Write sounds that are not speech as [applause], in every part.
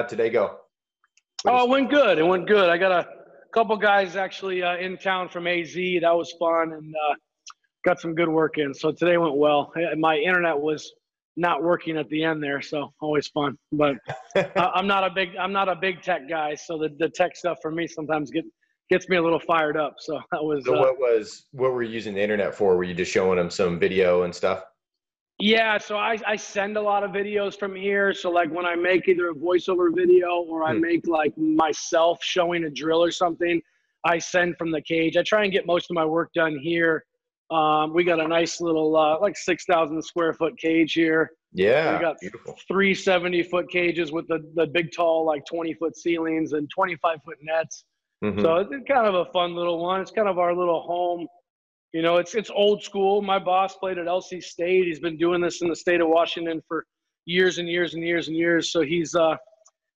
How'd today go? Oh, it went good. It went good. I got a couple guys actually uh, in town from AZ. That was fun and uh, got some good work in. So today went well. My internet was not working at the end there, so always fun. But [laughs] I'm not a big I'm not a big tech guy, so the, the tech stuff for me sometimes get gets me a little fired up. So that was. So uh, what was what were you using the internet for? Were you just showing them some video and stuff? Yeah, so I, I send a lot of videos from here. So like when I make either a voiceover video or I hmm. make like myself showing a drill or something, I send from the cage. I try and get most of my work done here. Um, we got a nice little uh, like six thousand square foot cage here. Yeah, we got beautiful. three seventy foot cages with the the big tall like twenty foot ceilings and twenty five foot nets. Mm-hmm. So it's kind of a fun little one. It's kind of our little home you know, it's it's old school. My boss played at LC State. He's been doing this in the state of Washington for years and years and years and years. So he's uh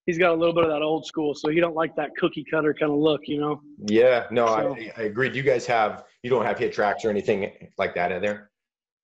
he's got a little bit of that old school. So he don't like that cookie cutter kind of look, you know. Yeah, no, so, I, I agree. Do you guys have you don't have HitTrax or anything like that in there?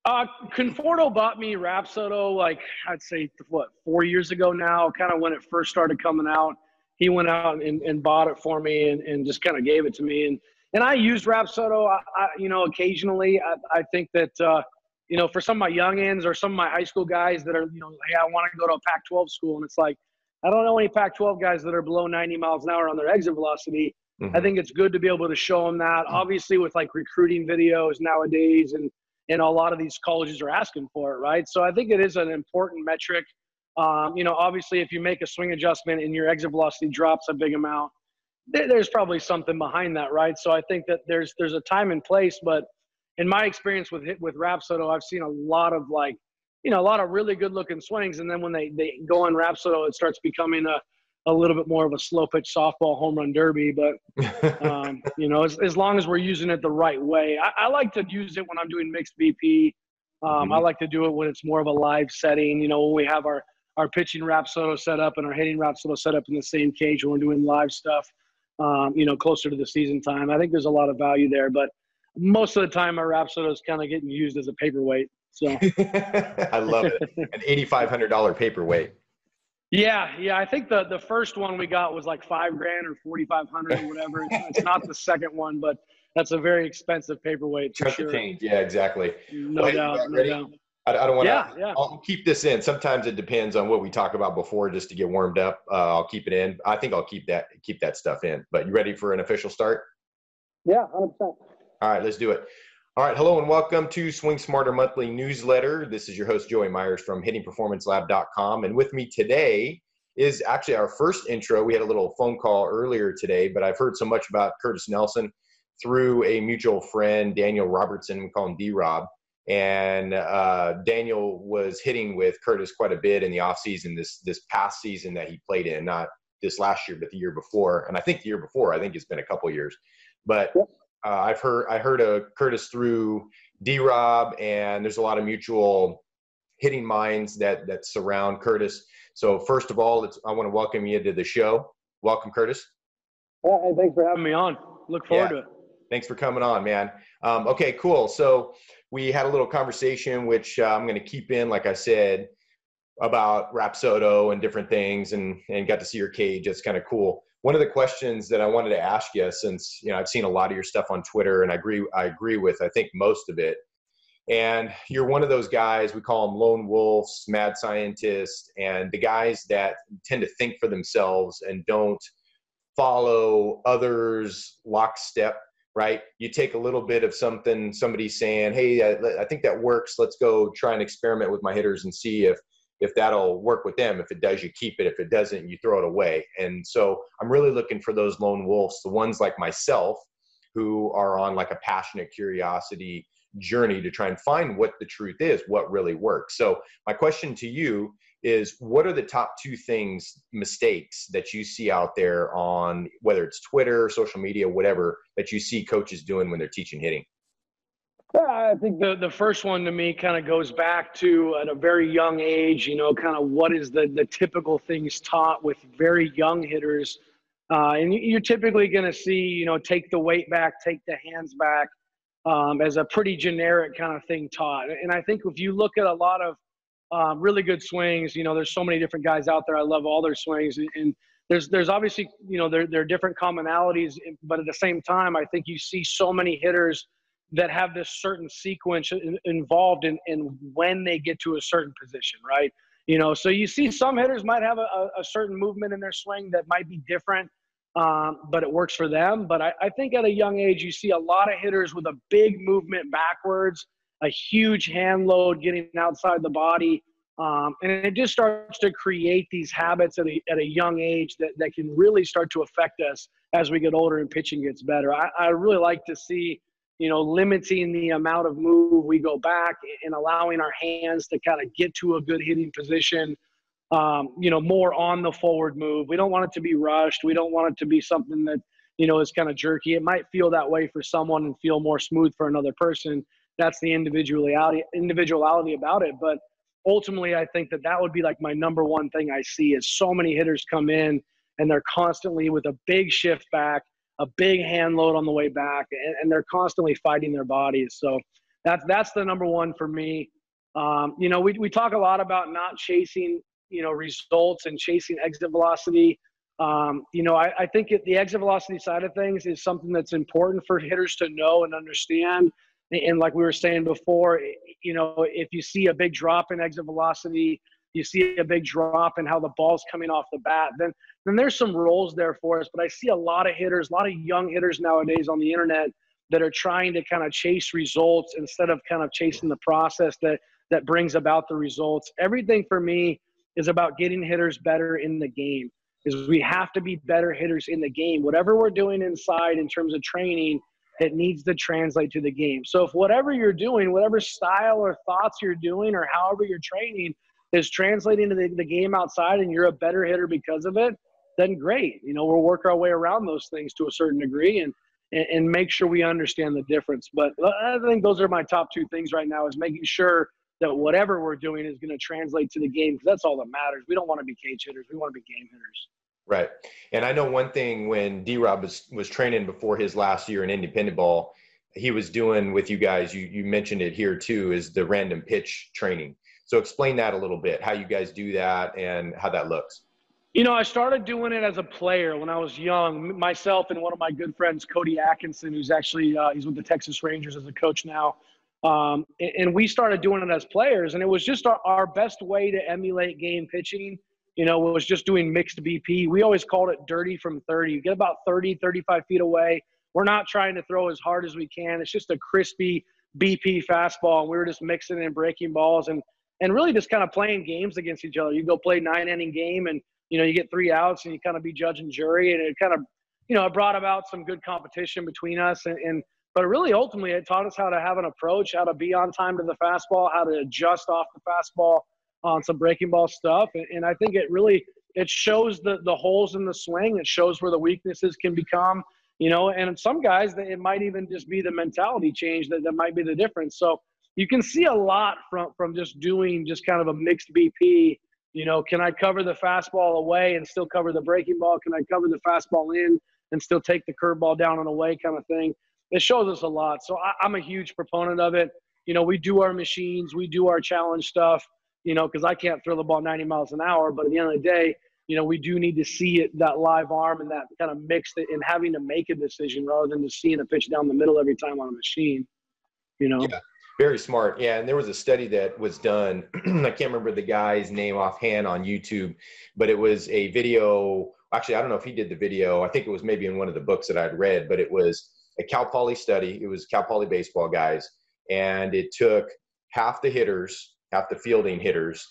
Uh, Conforto bought me Rapsodo like I'd say what four years ago now, kind of when it first started coming out. He went out and, and bought it for me and, and just kind of gave it to me. And and I use Rapsodo, I, I, you know, occasionally. I, I think that, uh, you know, for some of my youngins or some of my high school guys that are, you know, hey, I want to go to a Pac-12 school, and it's like, I don't know any Pac-12 guys that are below 90 miles an hour on their exit velocity. Mm-hmm. I think it's good to be able to show them that. Mm-hmm. Obviously, with like recruiting videos nowadays, and and a lot of these colleges are asking for it, right? So I think it is an important metric. Um, you know, obviously, if you make a swing adjustment and your exit velocity drops a big amount, there's probably something behind that, right? So I think that there's there's a time and place, but in my experience with with Rapsodo, I've seen a lot of like, you know, a lot of really good looking swings, and then when they they go on Rapsodo, it starts becoming a a little bit more of a slow pitch softball home run derby. But [laughs] um, you know, as, as long as we're using it the right way, I, I like to use it when I'm doing mixed BP. Um, mm-hmm. I like to do it when it's more of a live setting. You know, when we have our our pitching Rapsodo set up and our hitting Rapsodo set up in the same cage when we're doing live stuff um, you know, closer to the season time. I think there's a lot of value there, but most of the time our Rapsodo is kind of getting used as a paperweight. So [laughs] I love it. An $8,500 paperweight. Yeah, yeah. I think the the first one we got was like five grand or forty five hundred or whatever. It's, not the second one, but that's a very expensive paperweight sure. Yeah, exactly. No Wait, doubt. No doubt. I, I don't want to. Yeah, yeah. I'll keep this in. Sometimes it depends on what we talk about before, just to get warmed up. Uh, I'll keep it in. I think I'll keep that keep that stuff in. But you ready for an official start? Yeah, hundred percent. All right, let's do it. All right, hello and welcome to Swing Smarter Monthly Newsletter. This is your host Joey Myers from HittingPerformanceLab.com, and with me today is actually our first intro. We had a little phone call earlier today, but I've heard so much about Curtis Nelson through a mutual friend, Daniel Robertson. We call him D Rob and uh, Daniel was hitting with Curtis quite a bit in the offseason this this past season that he played in, not this last year, but the year before, and I think the year before. I think it's been a couple years, but uh, I've heard I heard of Curtis through D Rob, and there's a lot of mutual hitting minds that that surround Curtis. So first of all, I want to welcome you to the show. Welcome, Curtis. Well, thanks for having me on. Look forward yeah. to it. Thanks for coming on, man. Um, okay, cool. So we had a little conversation, which uh, I'm going to keep in, like I said, about Rapsodo and different things, and and got to see your cage. It's kind of cool. One of the questions that I wanted to ask you, since you know I've seen a lot of your stuff on Twitter, and I agree I agree with I think most of it. And you're one of those guys we call them lone wolves, mad scientists, and the guys that tend to think for themselves and don't follow others lockstep right? You take a little bit of something, somebody saying, "Hey, I, I, think that works. Let's go try and experiment with my hitters and see if if that'll work with them. If it does, you keep it. If it doesn't, you throw it away." And so I'm really looking for those lone wolves, the ones like myself, who are on like a passionate curiosity journey to try and find what the truth is, what really works. So my question to you is what are the top two things mistakes that you see out there on whether it's twitter social media whatever that you see coaches doing when they're teaching hitting yeah, I think the, the first one to me kind of goes back to at a very young age, you know, kind of what is the, the typical things taught with very young hitters. Uh, and you're typically going to see, you know, take the weight back, take the hands back um, as a pretty generic kind of thing taught. And I think if you look at a lot of Um, really good swings. You know, there's so many different guys out there. I love all their swings, and there's there's obviously you know there there are different commonalities, but at the same time, I think you see so many hitters that have this certain sequence involved in, in when they get to a certain position, right? You know, so you see some hitters might have a, a certain movement in their swing that might be different, um, but it works for them. But I, I think at a young age, you see a lot of hitters with a big movement backwards, a huge hand load getting outside the body. Um, and it just starts to create these habits at a, at a young age that, that can really start to affect us as we get older and pitching gets better. I, I really like to see you know, limiting the amount of move we go back and allowing our hands to kind of get to a good hitting position. Um, you know, more on the forward move. We don't want it to be rushed. We don't want it to be something that, you know, is kind of jerky. It might feel that way for someone and feel more smooth for another person. That's the individuality individuality about it. But ultimately, I think that that would be like my number one thing I see is so many hitters come in and they're constantly with a big shift back a big hand load on the way back, and, and they're constantly fighting their bodies. So that's that's the number one for me. Um, you know, we we talk a lot about not chasing you know results and chasing exit velocity. Um, you know, I, I think the exit velocity side of things is something that's important for hitters to know and understand. And like we were saying before, you know, if you see a big drop in exit velocity, you see a big drop in how the ball's coming off the bat, then then there's some roles there for us. But I see a lot of hitters, a lot of young hitters nowadays on the internet that are trying to kind of chase results instead of kind of chasing the process that that brings about the results. Everything for me is about getting hitters better in the game. Is we have to be better hitters in the game. Whatever we're doing inside in terms of training, it needs to translate to the game. So if whatever you're doing, whatever style or thoughts you're doing, or however you're training, is translating to the, the game outside and you're a better hitter because of it, then great. You know, we'll work our way around those things to a certain degree and, and, and make sure we understand the difference. But I think those are my top two things right now is making sure that whatever we're doing is going to translate to the game because that's all that matters. We don't want to be cage hitters. We want to be game hitters. Right. And I know one thing when D Rob was, was training before his last year in independent ball, he was doing with you guys, you, you mentioned it here too, is the random pitch training. So explain that a little bit, how you guys do that and how that looks. You know, I started doing it as a player when I was young. Myself and one of my good friends, Cody Atkinson, who's actually uh, he's with the Texas Rangers as a coach now. Um, and, we started doing it as players, and it was just our, our best way to emulate game pitching. You know, was just doing mixed BP. We always called it dirty from 30. You get about 30, 35 feet away. We're not trying to throw as hard as we can. It's just a crispy BP fastball, and we were just mixing and breaking balls. And and really just kind of playing games against each other. You go play nine inning game and you know you get three outs and you kind of be judge and jury and it kind of you know it brought about some good competition between us and, and but really ultimately it taught us how to have an approach, how to be on time to the fastball, how to adjust off the fastball on some breaking ball stuff, and, and I think it really it shows the the holes in the swing. It shows where the weaknesses can become. You know, and some guys, it might even just be the mentality change that, that might be the difference. So you can see a lot from from just doing just kind of a mixed BP. You know, can I cover the fastball away and still cover the breaking ball? Can I cover the fastball in and still take the curveball down and away kind of thing? It shows us a lot. So I, I'm a huge proponent of it. You know, we do our machines, we do our challenge stuff. You know, because I can't throw the ball 90 miles an hour, but at the end of the day, you know, we do need to see it that live arm and that kind of mix it and having to make a decision rather than just seeing a pitch down the middle every time on a machine. You know. Yeah. Very smart. Yeah. And there was a study that was done. [clears throat] I can't remember the guy's name offhand on YouTube, but it was a video. Actually, I don't know if he did the video. I think it was maybe in one of the books that I'd read, but it was a Cal Poly study. It was Cal Poly baseball guys. And it took half the hitters, the fielding hitters,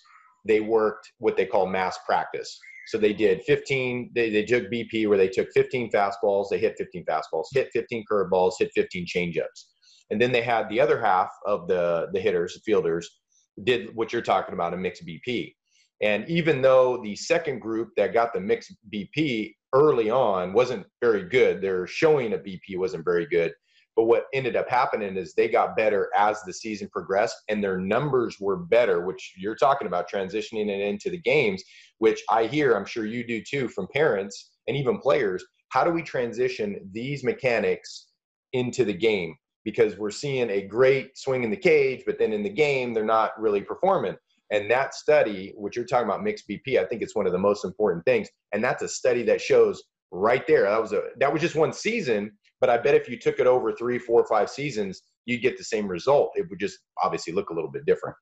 they worked what they call mass practice. So they did 15, they, they took BP where they took 15 fastballs, they hit 15 fastballs, hit 15 curveballs, hit 15 changeups and then they had the other half of the the hitters, the fielders, did what you're talking about, a mixed BP. And even though the second group that got the mixed BP early on wasn't very good, their showing of BP wasn't very good. But what ended up happening is they got better as the season progressed and their numbers were better, which you're talking about transitioning it into the games, which I hear, I'm sure you do too, from parents and even players. How do we transition these mechanics into the game? because we're seeing a great swing in the cage, but then in the game, they're not really performing. And that study, which you're talking about mixed BP, I think it's one of the most important things. And that's a study that shows right there. That was a that was just one season, but I bet if you took it over three, four, five seasons, you'd get the same result. It would just obviously look a little bit different.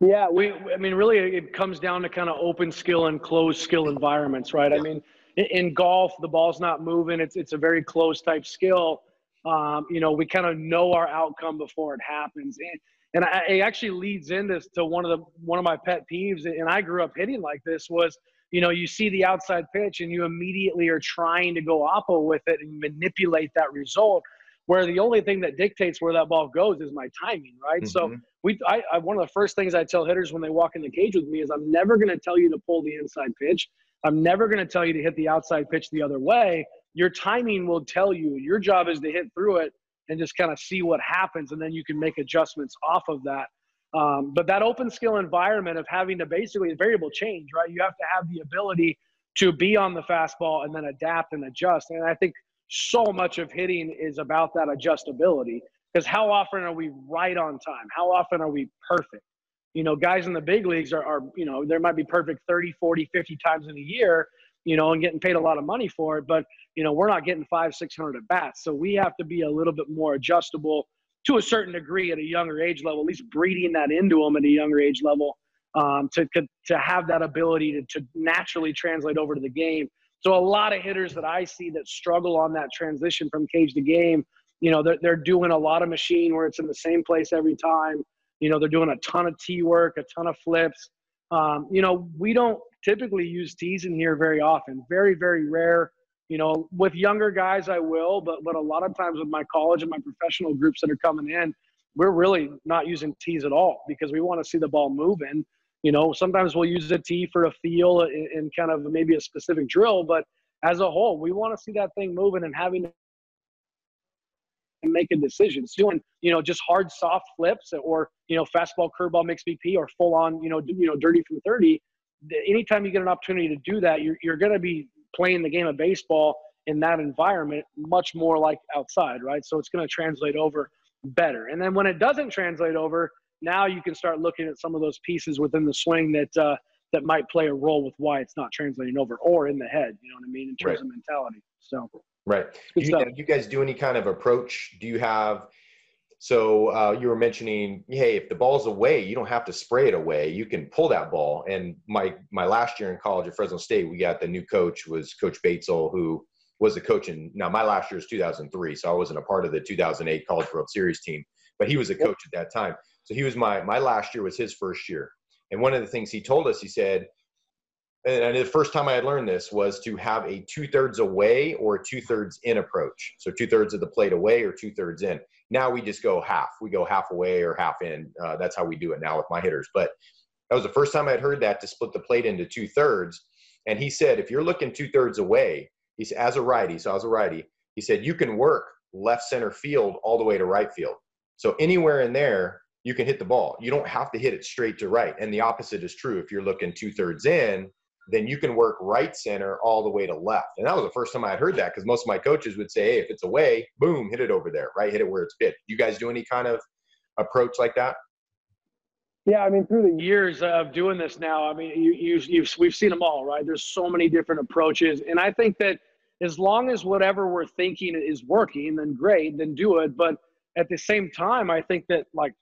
Yeah, we. I mean, really, it comes down to kind of open skill and closed skill environments, right? I mean, in, in, golf, the ball's not moving. It's it's a very closed type skill. Um, you know, we kind of know our outcome before it happens, and, and I, it actually leads into to one of the one of my pet peeves. And I grew up hitting like this was, you know, you see the outside pitch and you immediately are trying to go oppo with it and manipulate that result where the only thing that dictates where that ball goes is my timing, right? Mm-hmm. So we, I, I, one of the first things I tell hitters when they walk in the cage with me is I'm never going to tell you to pull the inside pitch. I'm never going to tell you to hit the outside pitch the other way. Your timing will tell you. Your job is to hit through it and just kind of see what happens, and then you can make adjustments off of that. Um, but that open skill environment of having to basically variable change, right? You have to have the ability to be on the fastball and then adapt and adjust. And I think so much of hitting is about that adjustability because how often are we right on time? How often are we perfect? You know, guys in the big leagues are, are you know, there might be perfect 30, 40, 50 times in a year, you know, and getting paid a lot of money for it. But, you know, we're not getting five, 600 at bats. So we have to be a little bit more adjustable to a certain degree at a younger age level, at least breeding that into them at a younger age level um, to, to have that ability to, to naturally translate over to the game so a lot of hitters that I see that struggle on that transition from cage to game, you know, they're, they're doing a lot of machine where it's in the same place every time. You know, they're doing a ton of tee work, a ton of flips. Um, you know, we don't typically use tees in here very often. Very, very rare. You know, with younger guys, I will, but but a lot of times with my college and my professional groups that are coming in, we're really not using tees at all because we want to see the ball moving. You know, sometimes we'll use a tee for a feel and kind of maybe a specific drill, but as a whole, we want to see that thing moving and having to make a decision. Doing, you know, just hard soft flips or, you know, fastball, curveball, mixed BP or full on, you know, you know, dirty from 30. Anytime you get an opportunity to do that, you're, you're going to be playing the game of baseball in that environment much more like outside, right? So it's going to translate over better. And then when it doesn't translate over, now you can start looking at some of those pieces within the swing that uh, that might play a role with why it's not translating over or in the head. You know what I mean in terms right. of mentality. So right. Do you, you, guys do any kind of approach? Do you have? So uh, you were mentioning, hey, if the ball's away, you don't have to spray it away. You can pull that ball. And my my last year in college at Fresno State, we got the new coach was Coach Batesole, who was the coach in now my last year was 2003, so I wasn't a part of the 2008 College World Series team, but he was a coach at that time. So he was my my last year was his first year, and one of the things he told us, he said, and the first time I had learned this was to have a two thirds away or two thirds in approach. So two thirds of the plate away or two thirds in. Now we just go half. We go half away or half in. Uh, that's how we do it now with my hitters. But that was the first time I'd heard that to split the plate into two thirds. And he said, if you're looking two thirds away, he said, as a righty, so as a righty, he said you can work left center field all the way to right field. So anywhere in there, you can hit the ball. You don't have to hit it straight to right. And the opposite is true. If you're looking two thirds in, then you can work right center all the way to left. And that was the first time I had heard that because most of my coaches would say, hey, if it's away, boom, hit it over there, right? Hit it where it's fit. You guys do any kind of approach like that? Yeah, I mean, through the years of doing this now, I mean, you, you, you've, we've seen them all, right? There's so many different approaches. And I think that as long as whatever we're thinking is working, then great, then do it. But at the same time, I think that like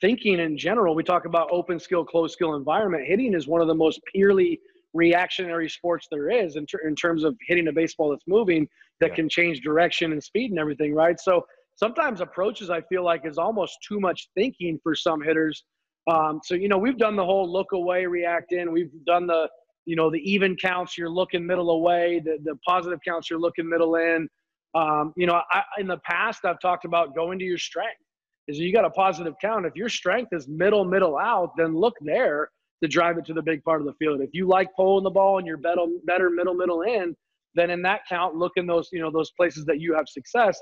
thinking in general, we talk about open skill, closed skill environment. Hitting is one of the most purely reactionary sports there is in, ter- in terms of hitting a baseball that's moving that yeah. can change direction and speed and everything, right? So sometimes approaches I feel like is almost too much thinking for some hitters. Um, so you know we've done the whole look away, react in. We've done the you know the even counts you're looking middle away, the the positive counts you're looking middle in. Um, you know I, in the past I've talked about going to your strength is you got a positive count. If your strength is middle, middle out, then look there to drive it to the big part of the field. If you like pulling the ball and you're better, better middle, middle end, then in that count, look in those, you know, those places that you have success.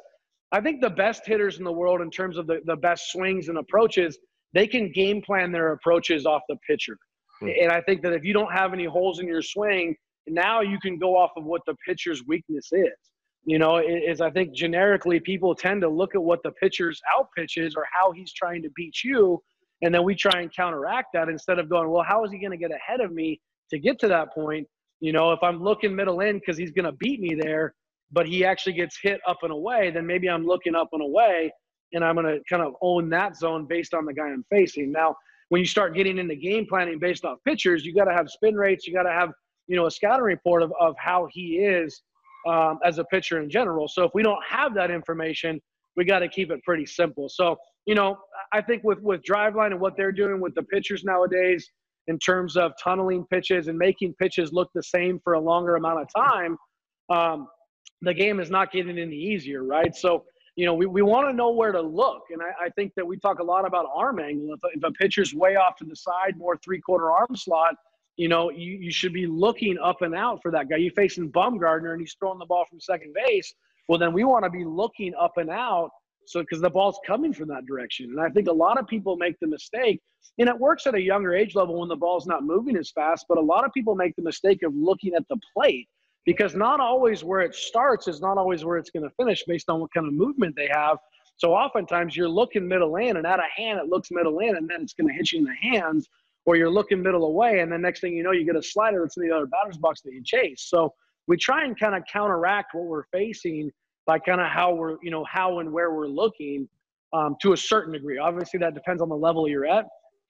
I think the best hitters in the world in terms of the, the best swings and approaches, they can game plan their approaches off the pitcher. Hmm. And I think that if you don't have any holes in your swing, now you can go off of what the pitcher's weakness is you know, is I think generically people tend to look at what the pitcher's out pitch is or how he's trying to beat you And then we try and counteract that instead of going, well, how is he going to get ahead of me to get to that point? You know, if I'm looking middle in because he's going to beat me there, but he actually gets hit up and away, then maybe I'm looking up and away and I'm going to kind of own that zone based on the guy I'm facing. Now, when you start getting into game planning based off pitchers, you got to have spin rates, you got to have, you know, a scouting report of, of how he is um, as a pitcher in general. So if we don't have that information, we got to keep it pretty simple. So, you know, I think with, with Driveline and what they're doing with the pitchers nowadays in terms of tunneling pitches and making pitches look the same for a longer amount of time, um, the game is not getting any easier, right? So, you know, we, we want to know where to look. And I, I, think that we talk a lot about arm angle. If, if a pitcher's way off to the side, more three quarter arm slot, you know, you, you should be looking up and out for that guy. You're facing Bumgarner and he's throwing the ball from second base. Well, then we want to be looking up and out. So, because the ball's coming from that direction. And I think a lot of people make the mistake, and it works at a younger age level when the ball's not moving as fast, but a lot of people make the mistake of looking at the plate because not always where it starts is not always where it's going to finish based on what kind of movement they have. So oftentimes you're looking middle in, and out of hand it looks middle in, and then it's going to hit you in the hands, or you're looking middle away, and then next thing you know, you get a slider that's in the other batter's box that you chase. So we try and kind of counteract what we're facing by kind of how we're, you know, how and where we're looking um, to a certain degree. Obviously, that depends on the level you're at.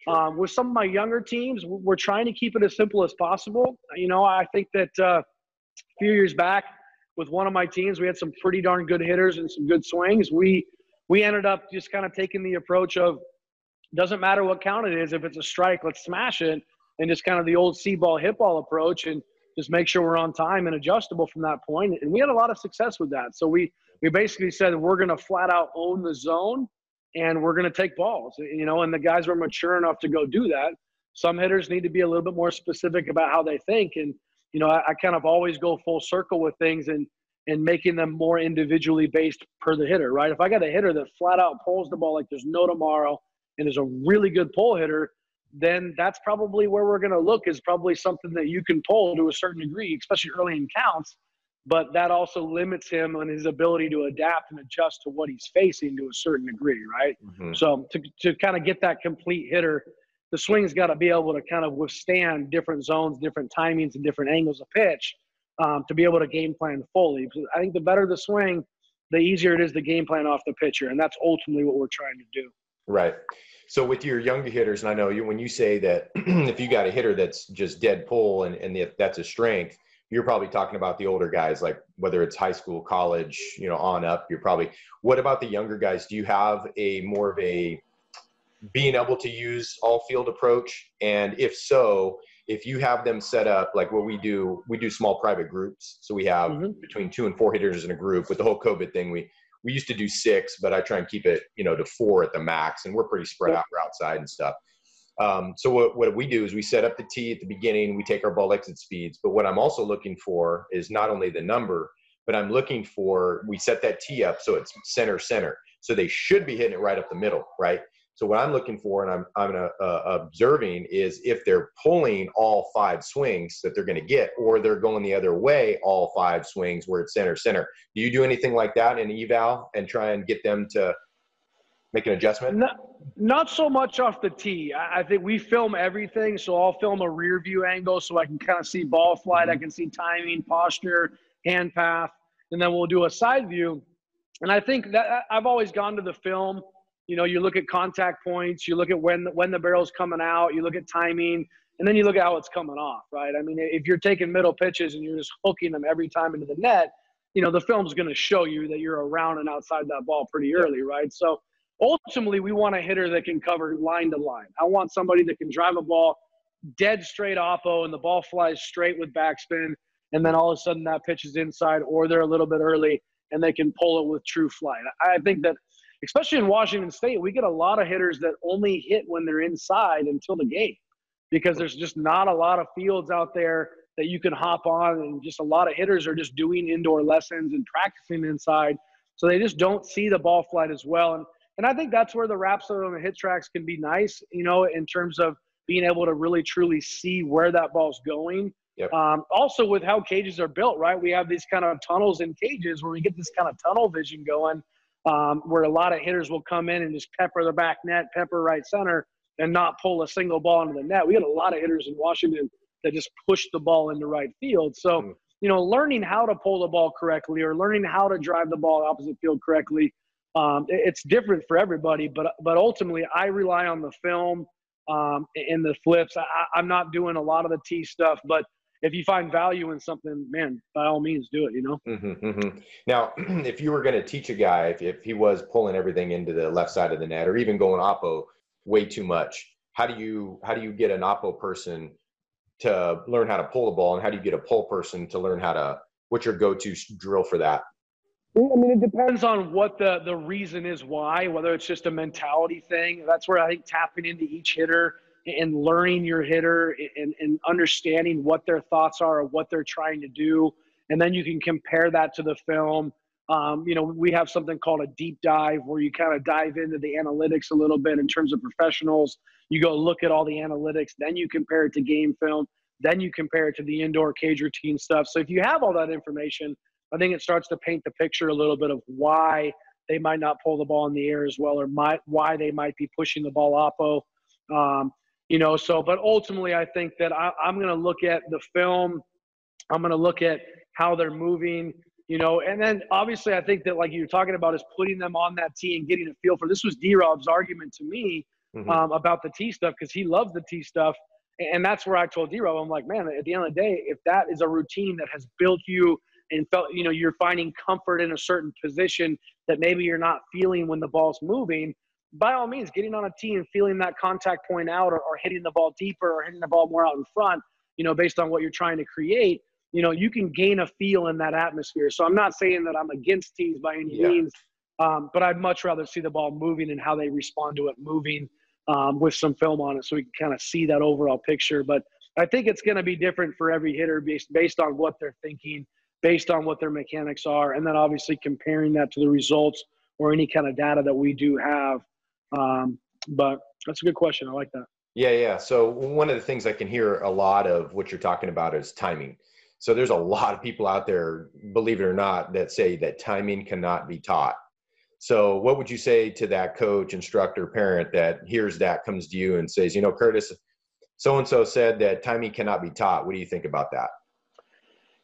Um, with some of my younger teams, we're trying to keep it as simple as possible. You know, I think that uh, a few years back with one of my teams, we had some pretty darn good hitters and some good swings. We we ended up just kind of taking the approach of doesn't matter what count it is. If it's a strike, let's smash it, and just kind of the old see ball hit ball approach. And just make sure we're on time and adjustable from that point. And we had a lot of success with that. So we we basically said we're going to flat out own the zone and we're going to take balls. You know, and the guys were mature enough to go do that. Some hitters need to be a little bit more specific about how they think. And you know, I, I kind of always go full circle with things and and making them more individually based per the hitter. Right? If I got a hitter that flat out pulls the ball like there's no tomorrow and is a really good pull hitter then that's probably where we're going to look is probably something that you can pull to a certain degree, especially early in counts. But that also limits him on his ability to adapt and adjust to what he's facing to a certain degree, right? Mm-hmm. So to, to kind of get that complete hitter, the swing's got to be able to kind of withstand different zones, different timings, and different angles of pitch um, to be able to game plan fully. I think the better the swing, the easier it is to game plan off the pitcher, and that's ultimately what we're trying to do. Right. So with your younger hitters, and I know you when you say that [clears throat] if you got a hitter that's just dead pull and, and if that's a strength, you're probably talking about the older guys, like whether it's high school, college, you know, on up. You're probably. What about the younger guys? Do you have a more of a being able to use all field approach? And if so, if you have them set up like what we do, we do small private groups. So we have mm-hmm. between two and four hitters in a group. With the whole COVID thing, we we used to do six, but I try and keep it, you know, to four at the max, and we're pretty spread out. We're outside and stuff. Um, so what, what we do is we set up the tee at the beginning. We take our ball exit speeds, but what I'm also looking for is not only the number, but I'm looking for we set that tee up so it's center center. So they should be hitting it right up the middle, right? So what I'm looking for and I'm I'm uh, uh, observing is if they're pulling all five swings that they're going to get, or they're going the other way all five swings where it's center center. Do you do anything like that in eval and try and get them to make an adjustment? Not, not so much off the tee. I, I think we film everything, so I'll film a rear view angle so I can kind of see ball flight, I mm-hmm. can see timing, posture, hand path, and then we'll do a side view. And I think that I've always gone to the film you know, you look at contact points, you look at when when the barrel's coming out, you look at timing, and then you look at how it's coming off, right? I mean, if you're taking middle pitches and you're just hooking them every time into the net, you know, the film's going to show you that you're around and outside that ball pretty early, right? So ultimately, we want a hitter that can cover line to line. I want somebody that can drive a ball dead straight oppo and the ball flies straight with backspin, and then all of a sudden that pitch is inside, or they're a little bit early and they can pull it with true flight. I think that – especially in Washington State, we get a lot of hitters that only hit when they're inside until the game because there's just not a lot of fields out there that you can hop on and just a lot of hitters are just doing indoor lessons and practicing inside. So they just don't see the ball flight as well. And and I think that's where the Rapsodo on the HitTrax can be nice you know in terms of being able to really truly see where that ball's going. Yep. um, also with how cages are built right? We have these kind of tunnels in cages where we get this kind of tunnel vision going um, where a lot of hitters will come in and just pepper the back net, pepper right center, and not pull a single ball into the net. We had a lot of hitters in Washington that just pushed the ball into right field. So, mm. you know, learning how to pull the ball correctly or learning how to drive the ball opposite field correctly, um, it's different for everybody. But but ultimately, I rely on the film um, and the flips. I, I'm not doing a lot of the T stuff, but if you find value in something, man, by all means, do it. You know. Mm-hmm, mm-hmm. Now, [clears throat] if you were going to teach a guy, if, if he was pulling everything into the left side of the net, or even going oppo way too much, how do you how do you get an oppo person to learn how to pull the ball, and how do you get a pull person to learn how to? What's your go-to drill for that? I mean, it depends on what the the reason is why. Whether it's just a mentality thing, that's where I think tapping into each hitter and learning your hitter and, and understanding what their thoughts are or what they're trying to do. And then you can compare that to the film. Um, you know, we have something called a deep dive where you kind of dive into the analytics a little bit in terms of professionals. You go look at all the analytics, then you compare it to game film, then you compare it to the indoor cage routine stuff. So if you have all that information, I think it starts to paint the picture a little bit of why they might not pull the ball in the air as well or why they might be pushing the ball oppo. Um, you know so but ultimately i think that I, i'm going to look at the film i'm going to look at how they're moving you know and then obviously i think that like you're talking about is putting them on that tee and getting a feel for this was d-rob's argument to me mm-hmm. um, about the tee stuff because he loves the tee stuff and that's where i told d-rob i'm like man at the end of the day if that is a routine that has built you and felt you know you're finding comfort in a certain position that maybe you're not feeling when the ball's moving by all means, getting on a tee and feeling that contact point out or, or hitting the ball deeper or hitting the ball more out in front, you know, based on what you're trying to create, you know, you can gain a feel in that atmosphere. So I'm not saying that I'm against tees by any yeah. means, um, but I'd much rather see the ball moving and how they respond to it moving um, with some film on it so we can kind of see that overall picture. But I think it's going to be different for every hitter based, based on what they're thinking, based on what their mechanics are, and then obviously comparing that to the results or any kind of data that we do have um, but that's a good question. I like that. Yeah, yeah. So one of the things I can hear a lot of what you're talking about is timing. So there's a lot of people out there, believe it or not, that say that timing cannot be taught. So what would you say to that coach, instructor, parent that hears that, comes to you and says, you know, Curtis, so and so said that timing cannot be taught. What do you think about that?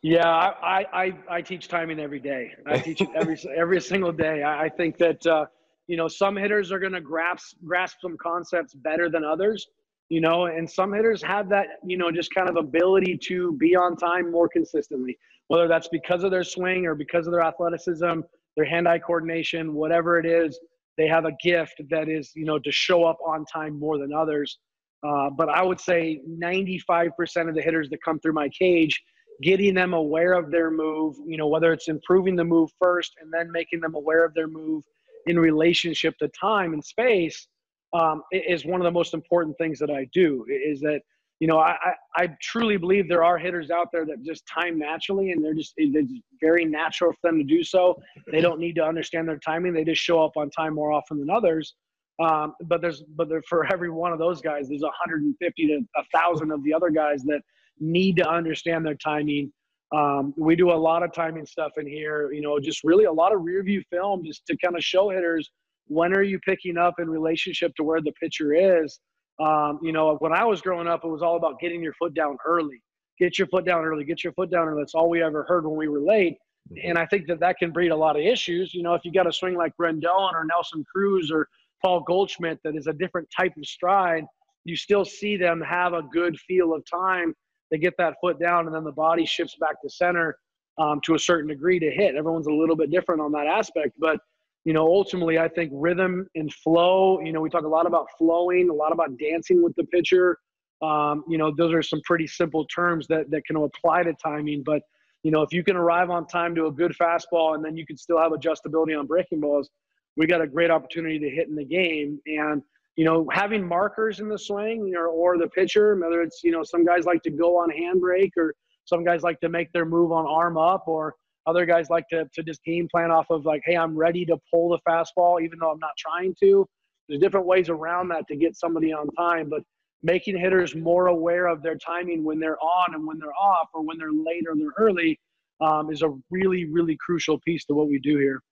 Yeah, I I, I teach timing every day. I teach it every every single day. I, I think that uh, you know, some hitters are going to grasp grasp some concepts better than others. You know, and some hitters have that, you know, just kind of ability to be on time more consistently, whether that's because of their swing or because of their athleticism, their hand-eye coordination, whatever it is. They have a gift that is, you know, to show up on time more than others. Uh, but I would say 95% of the hitters that come through my cage, getting them aware of their move, you know, whether it's improving the move first and then making them aware of their move in relationship to time and space um, is one of the most important things that I do. Is that you know I, I truly believe there are hitters out there that just time naturally and they're just it's very natural for them to do so. They don't need to understand their timing. They just show up on time more often than others. Um, but there's but there, for every one of those guys, there's 150 to a thousand of the other guys that need to understand their timing um, we do a lot of timing stuff in here, you know, just really a lot of rear view film just to kind of show hitters when are you picking up in relationship to where the pitcher is. Um, you know, when I was growing up, it was all about getting your foot down early. Get your foot down early. Get your foot down early. That's all we ever heard when we were late. Mm-hmm. And I think that that can breed a lot of issues. You know, if you got a swing like Rendon or Nelson Cruz or Paul Goldschmidt that is a different type of stride, you still see them have a good feel of time they get that foot down, and then the body shifts back to center um, to a certain degree to hit. Everyone's a little bit different on that aspect, but you know, ultimately, I think rhythm and flow. You know, we talk a lot about flowing, a lot about dancing with the pitcher. Um, you know, those are some pretty simple terms that that can apply to timing. But you know, if you can arrive on time to a good fastball, and then you can still have adjustability on breaking balls, we got a great opportunity to hit in the game. And you know, having markers in the swing or, or the pitcher, whether it's, you know, some guys like to go on handbrake or some guys like to make their move on arm up or other guys like to, to just game plan off of like, hey, I'm ready to pull the fastball even though I'm not trying to. There's different ways around that to get somebody on time, but making hitters more aware of their timing when they're on and when they're off or when they're late or they're early um, is a really, really crucial piece to what we do here.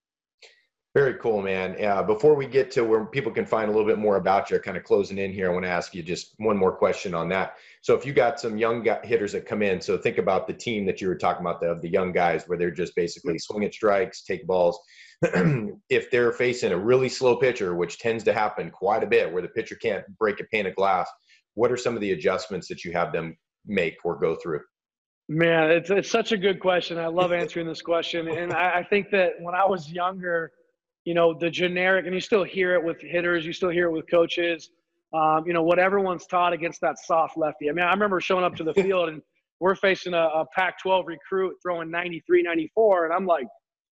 Very cool, man. Uh, before we get to where people can find a little bit more about you, kind of closing in here, I want to ask you just one more question on that. So, if you got some young hitters that come in, so think about the team that you were talking about, the, the young guys, where they're just basically swinging strikes, take balls. [clears throat] if they're facing a really slow pitcher, which tends to happen quite a bit, where the pitcher can't break a pane of glass, what are some of the adjustments that you have them make or go through? Man, it's it's such a good question. I love answering this question, and I, I think that when I was younger you know, the generic, and you still hear it with hitters, you still hear it with coaches. Um, you know, what everyone's taught against that soft lefty. I mean, I remember showing up to the field and we're facing a, a Pac 12 recruit throwing 93, 94, and I'm like,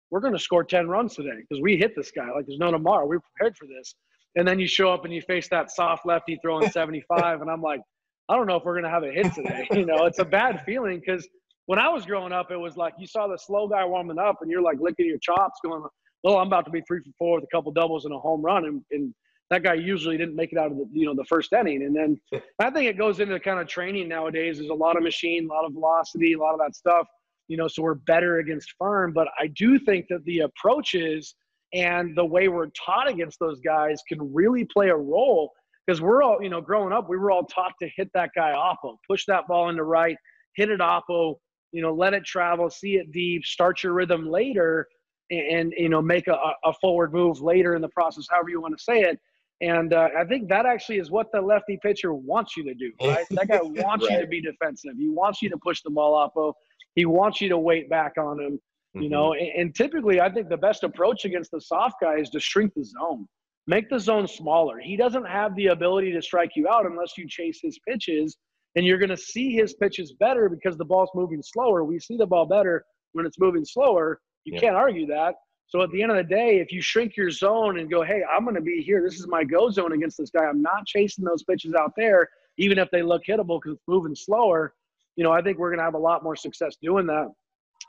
we're going to score 10 runs today because we hit this guy. Like, there's no tomorrow. We're prepared for this. And then you show up and you face that soft lefty throwing 75, and I'm like, I don't know if we're going to have a hit today. [laughs] You know, it's a bad feeling because when I was growing up, it was like you saw the slow guy warming up and you're like licking your chops going, well, I'm about to be three for four with a couple doubles and a home run, and, and that guy usually didn't make it out of the you know the first inning. And then [laughs] I think it goes into kind of training nowadays. There's a lot of machine, a lot of velocity, a lot of that stuff. You know, so we're better against firm. But I do think that the approaches and the way we're taught against those guys can really play a role because we're all you know growing up we were all taught to hit that guy oppo, push that ball into right, hit it oppo, you know, let it travel, see it deep, start your rhythm later and you know make a, a forward move later in the process, however you want to say it. And uh, I think that actually is what the lefty pitcher wants you to do. [laughs] Right? that guy wants right. you to be defensive. He wants you to push the ball up. Oh, he wants you to wait back on him. You mm-hmm. know, and, and typically I think the best approach against the soft guy is to shrink the zone, make the zone smaller. He doesn't have the ability to strike you out unless you chase his pitches, and you're going to see his pitches better because the ball's moving slower. We see the ball better when it's moving slower. You can't argue that. So at the mm-hmm. end of the day, if you shrink your zone and go, hey, I'm going to be here. This is my go zone against this guy. I'm not chasing those pitches out there, even if they look hittable because it's moving slower. You know, I think we're going to have a lot more success doing that.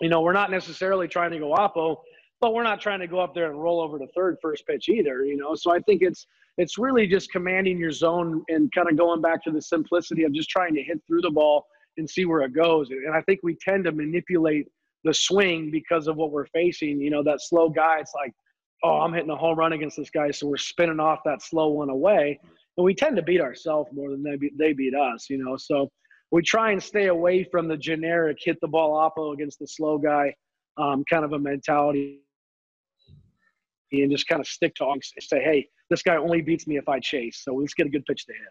You know, we're not necessarily trying to go oppo, but we're not trying to go up there and roll over to third first pitch either. You know, so I think it's it's really just commanding your zone and kind of going back to the simplicity of just trying to hit through the ball and see where it goes. And I think we tend to manipulate – the swing because of what we're facing. You know, that slow guy, it's like, oh, I'm hitting a home run against this guy, so we're spinning off that slow one away. And we tend to beat ourselves more than they beat, they beat us, you know. So we try and stay away from the generic hit the ball oppo against the slow guy um, kind of a mentality and just kind of stick to and say, hey, this guy only beats me if I chase. So let's get a good pitch to hit.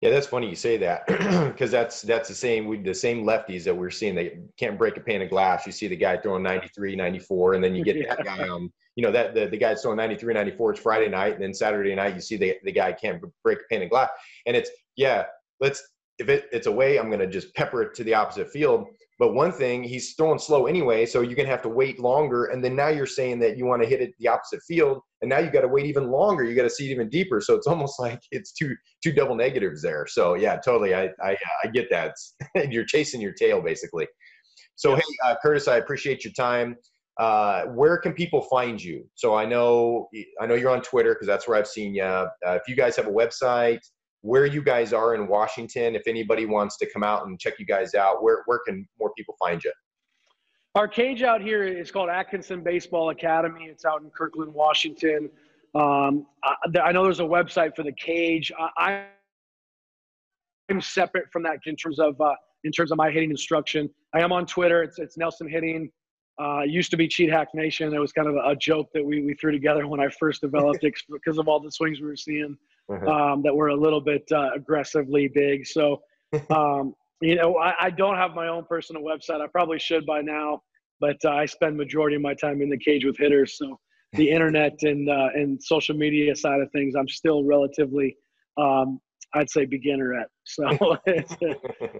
Yeah, that's funny you say that [clears throat] because that's that's the same we the same lefties that we're seeing. They can't break a pane of glass. You see the guy throwing 93, 94, and then you get that guy Um, You know that the, the guy throwing 93, 94. It's Friday night, and then Saturday night you see the the guy can't break a pane of glass. And it's yeah, let's if it, it's away, I'm going to just pepper it to the opposite field. But one thing, he's throwing slow anyway, so you're going to have to wait longer. And then now you're saying that you want to hit it the opposite field, and now you got to wait even longer. You got to see it even deeper. So it's almost [laughs] like it's two two double negatives there. So yeah, totally, I I, I get that. [laughs] you're chasing your tail basically. So hey, uh, Curtis, I appreciate your time. Uh, where can people find you? So I know I know you're on Twitter because that's where I've seen you. Uh, if you guys have a website, where you guys are in Washington. If anybody wants to come out and check you guys out, where, where can more people find you? Our cage out here is called Atkinson Baseball Academy. It's out in Kirkland, Washington. Um, I, I, know there's a website for the cage. I, am separate from that in terms of uh, in terms of my hitting instruction. I am on Twitter. It's it's Nelson Hitting. Uh, used to be Cheat Hack Nation. It was kind of a, joke that we, we threw together when I first developed it [laughs] because of all the swings we were seeing uh-huh. um, that were a little bit uh, aggressively big. So, [laughs] um, you know, I, I, don't have my own personal website. I probably should by now, but uh, I spend majority of my time in the cage with hitters. So the [laughs] internet and uh, and social media side of things, I'm still relatively, um, I'd say, beginner at. So [laughs]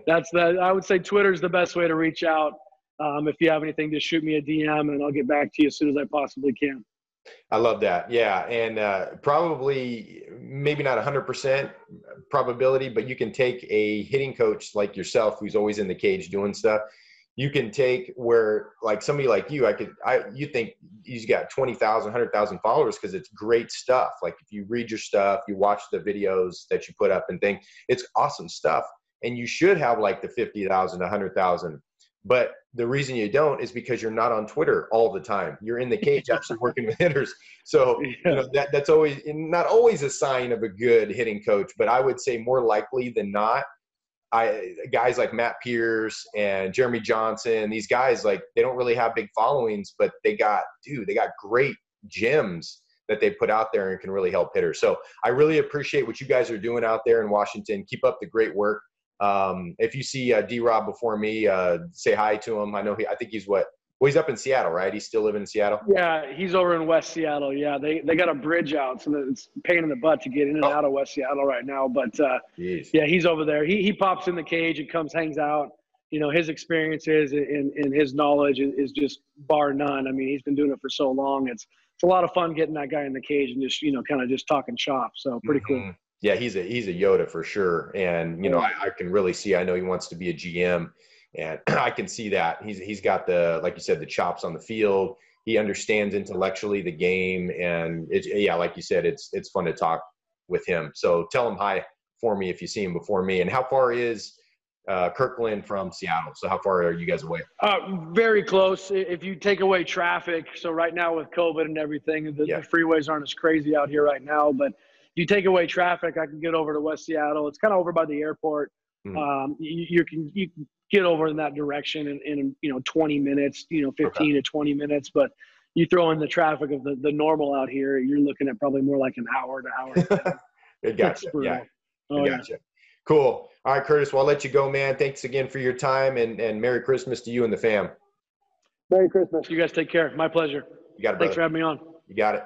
that's that. I would say Twitter is the best way to reach out. Um, if you have anything, just shoot me a DM and I'll get back to you as soon as I possibly can. I love that. Yeah. And uh, probably maybe not 100% probability, but you can take a hitting coach like yourself who's always in the cage doing stuff. You can take where, like somebody like you, I could, I, you think he's got 20,000, 100,000 followers because it's great stuff. Like if you read your stuff, you watch the videos that you put up and think it's awesome stuff. And you should have like the 50,000, 100,000 But the reason you don't is because you're not on Twitter all the time. You're in the cage actually working with hitters. So [laughs] you know, that that's always not always a sign of a good hitting coach, but I would say more likely than not. I guys like Matt Pierce and Jeremy Johnson, these guys like they don't really have big followings, but they got dude, they got great gems that they put out there and can really help hitters. So I really appreciate what you guys are doing out there in Washington. Keep up the great work. Um, if you see uh, D Rob before me, uh, say hi to him. I know he, I think he's what, well, he's up in Seattle, right? He's still living in Seattle. Yeah, he's over in West Seattle. Yeah, they they got a bridge out, so it's pain in the butt to get in and oh. out of West Seattle right now. But uh, yeah, he's over there. He he pops in the cage and comes, hangs out. You know, his experiences and, and his knowledge is just bar none. I mean, he's been doing it for so long. It's it's a lot of fun getting that guy in the cage and just you know kind of just talking shop. So pretty mm-hmm. cool. Yeah, he's a he's a Yoda for sure, and you know I, I, can really see. I know he wants to be a GM, and [clears throat] I can see that he's he's got the like you said the chops on the field. He understands intellectually the game, and it's yeah, like you said, it's it's fun to talk with him. So tell him hi for me if you see him before me. And how far is uh, Kirkland from Seattle. So how far are you guys away? Uh, very close. If you take away traffic, so right now with COVID and everything, the, yeah. the, freeways aren't as crazy out here right now. But you take away traffic, I can get over to West Seattle. It's kind of over by the airport. Mm-hmm. Um, you, you, can you can get over in that direction in, in you know 20 minutes, you know 15 okay. to 20 minutes. But you throw in the traffic of the, the normal out here, you're looking at probably more like an hour to hour. [laughs] It gotcha. Yeah. Oh, gotcha. Yeah. Cool. All right, Curtis. Well, I'll let you go, man. Thanks again for your time, and and Merry Christmas to you and the fam. Merry Christmas. You guys take care. My pleasure. You got it. Thanks for having me on. You got it.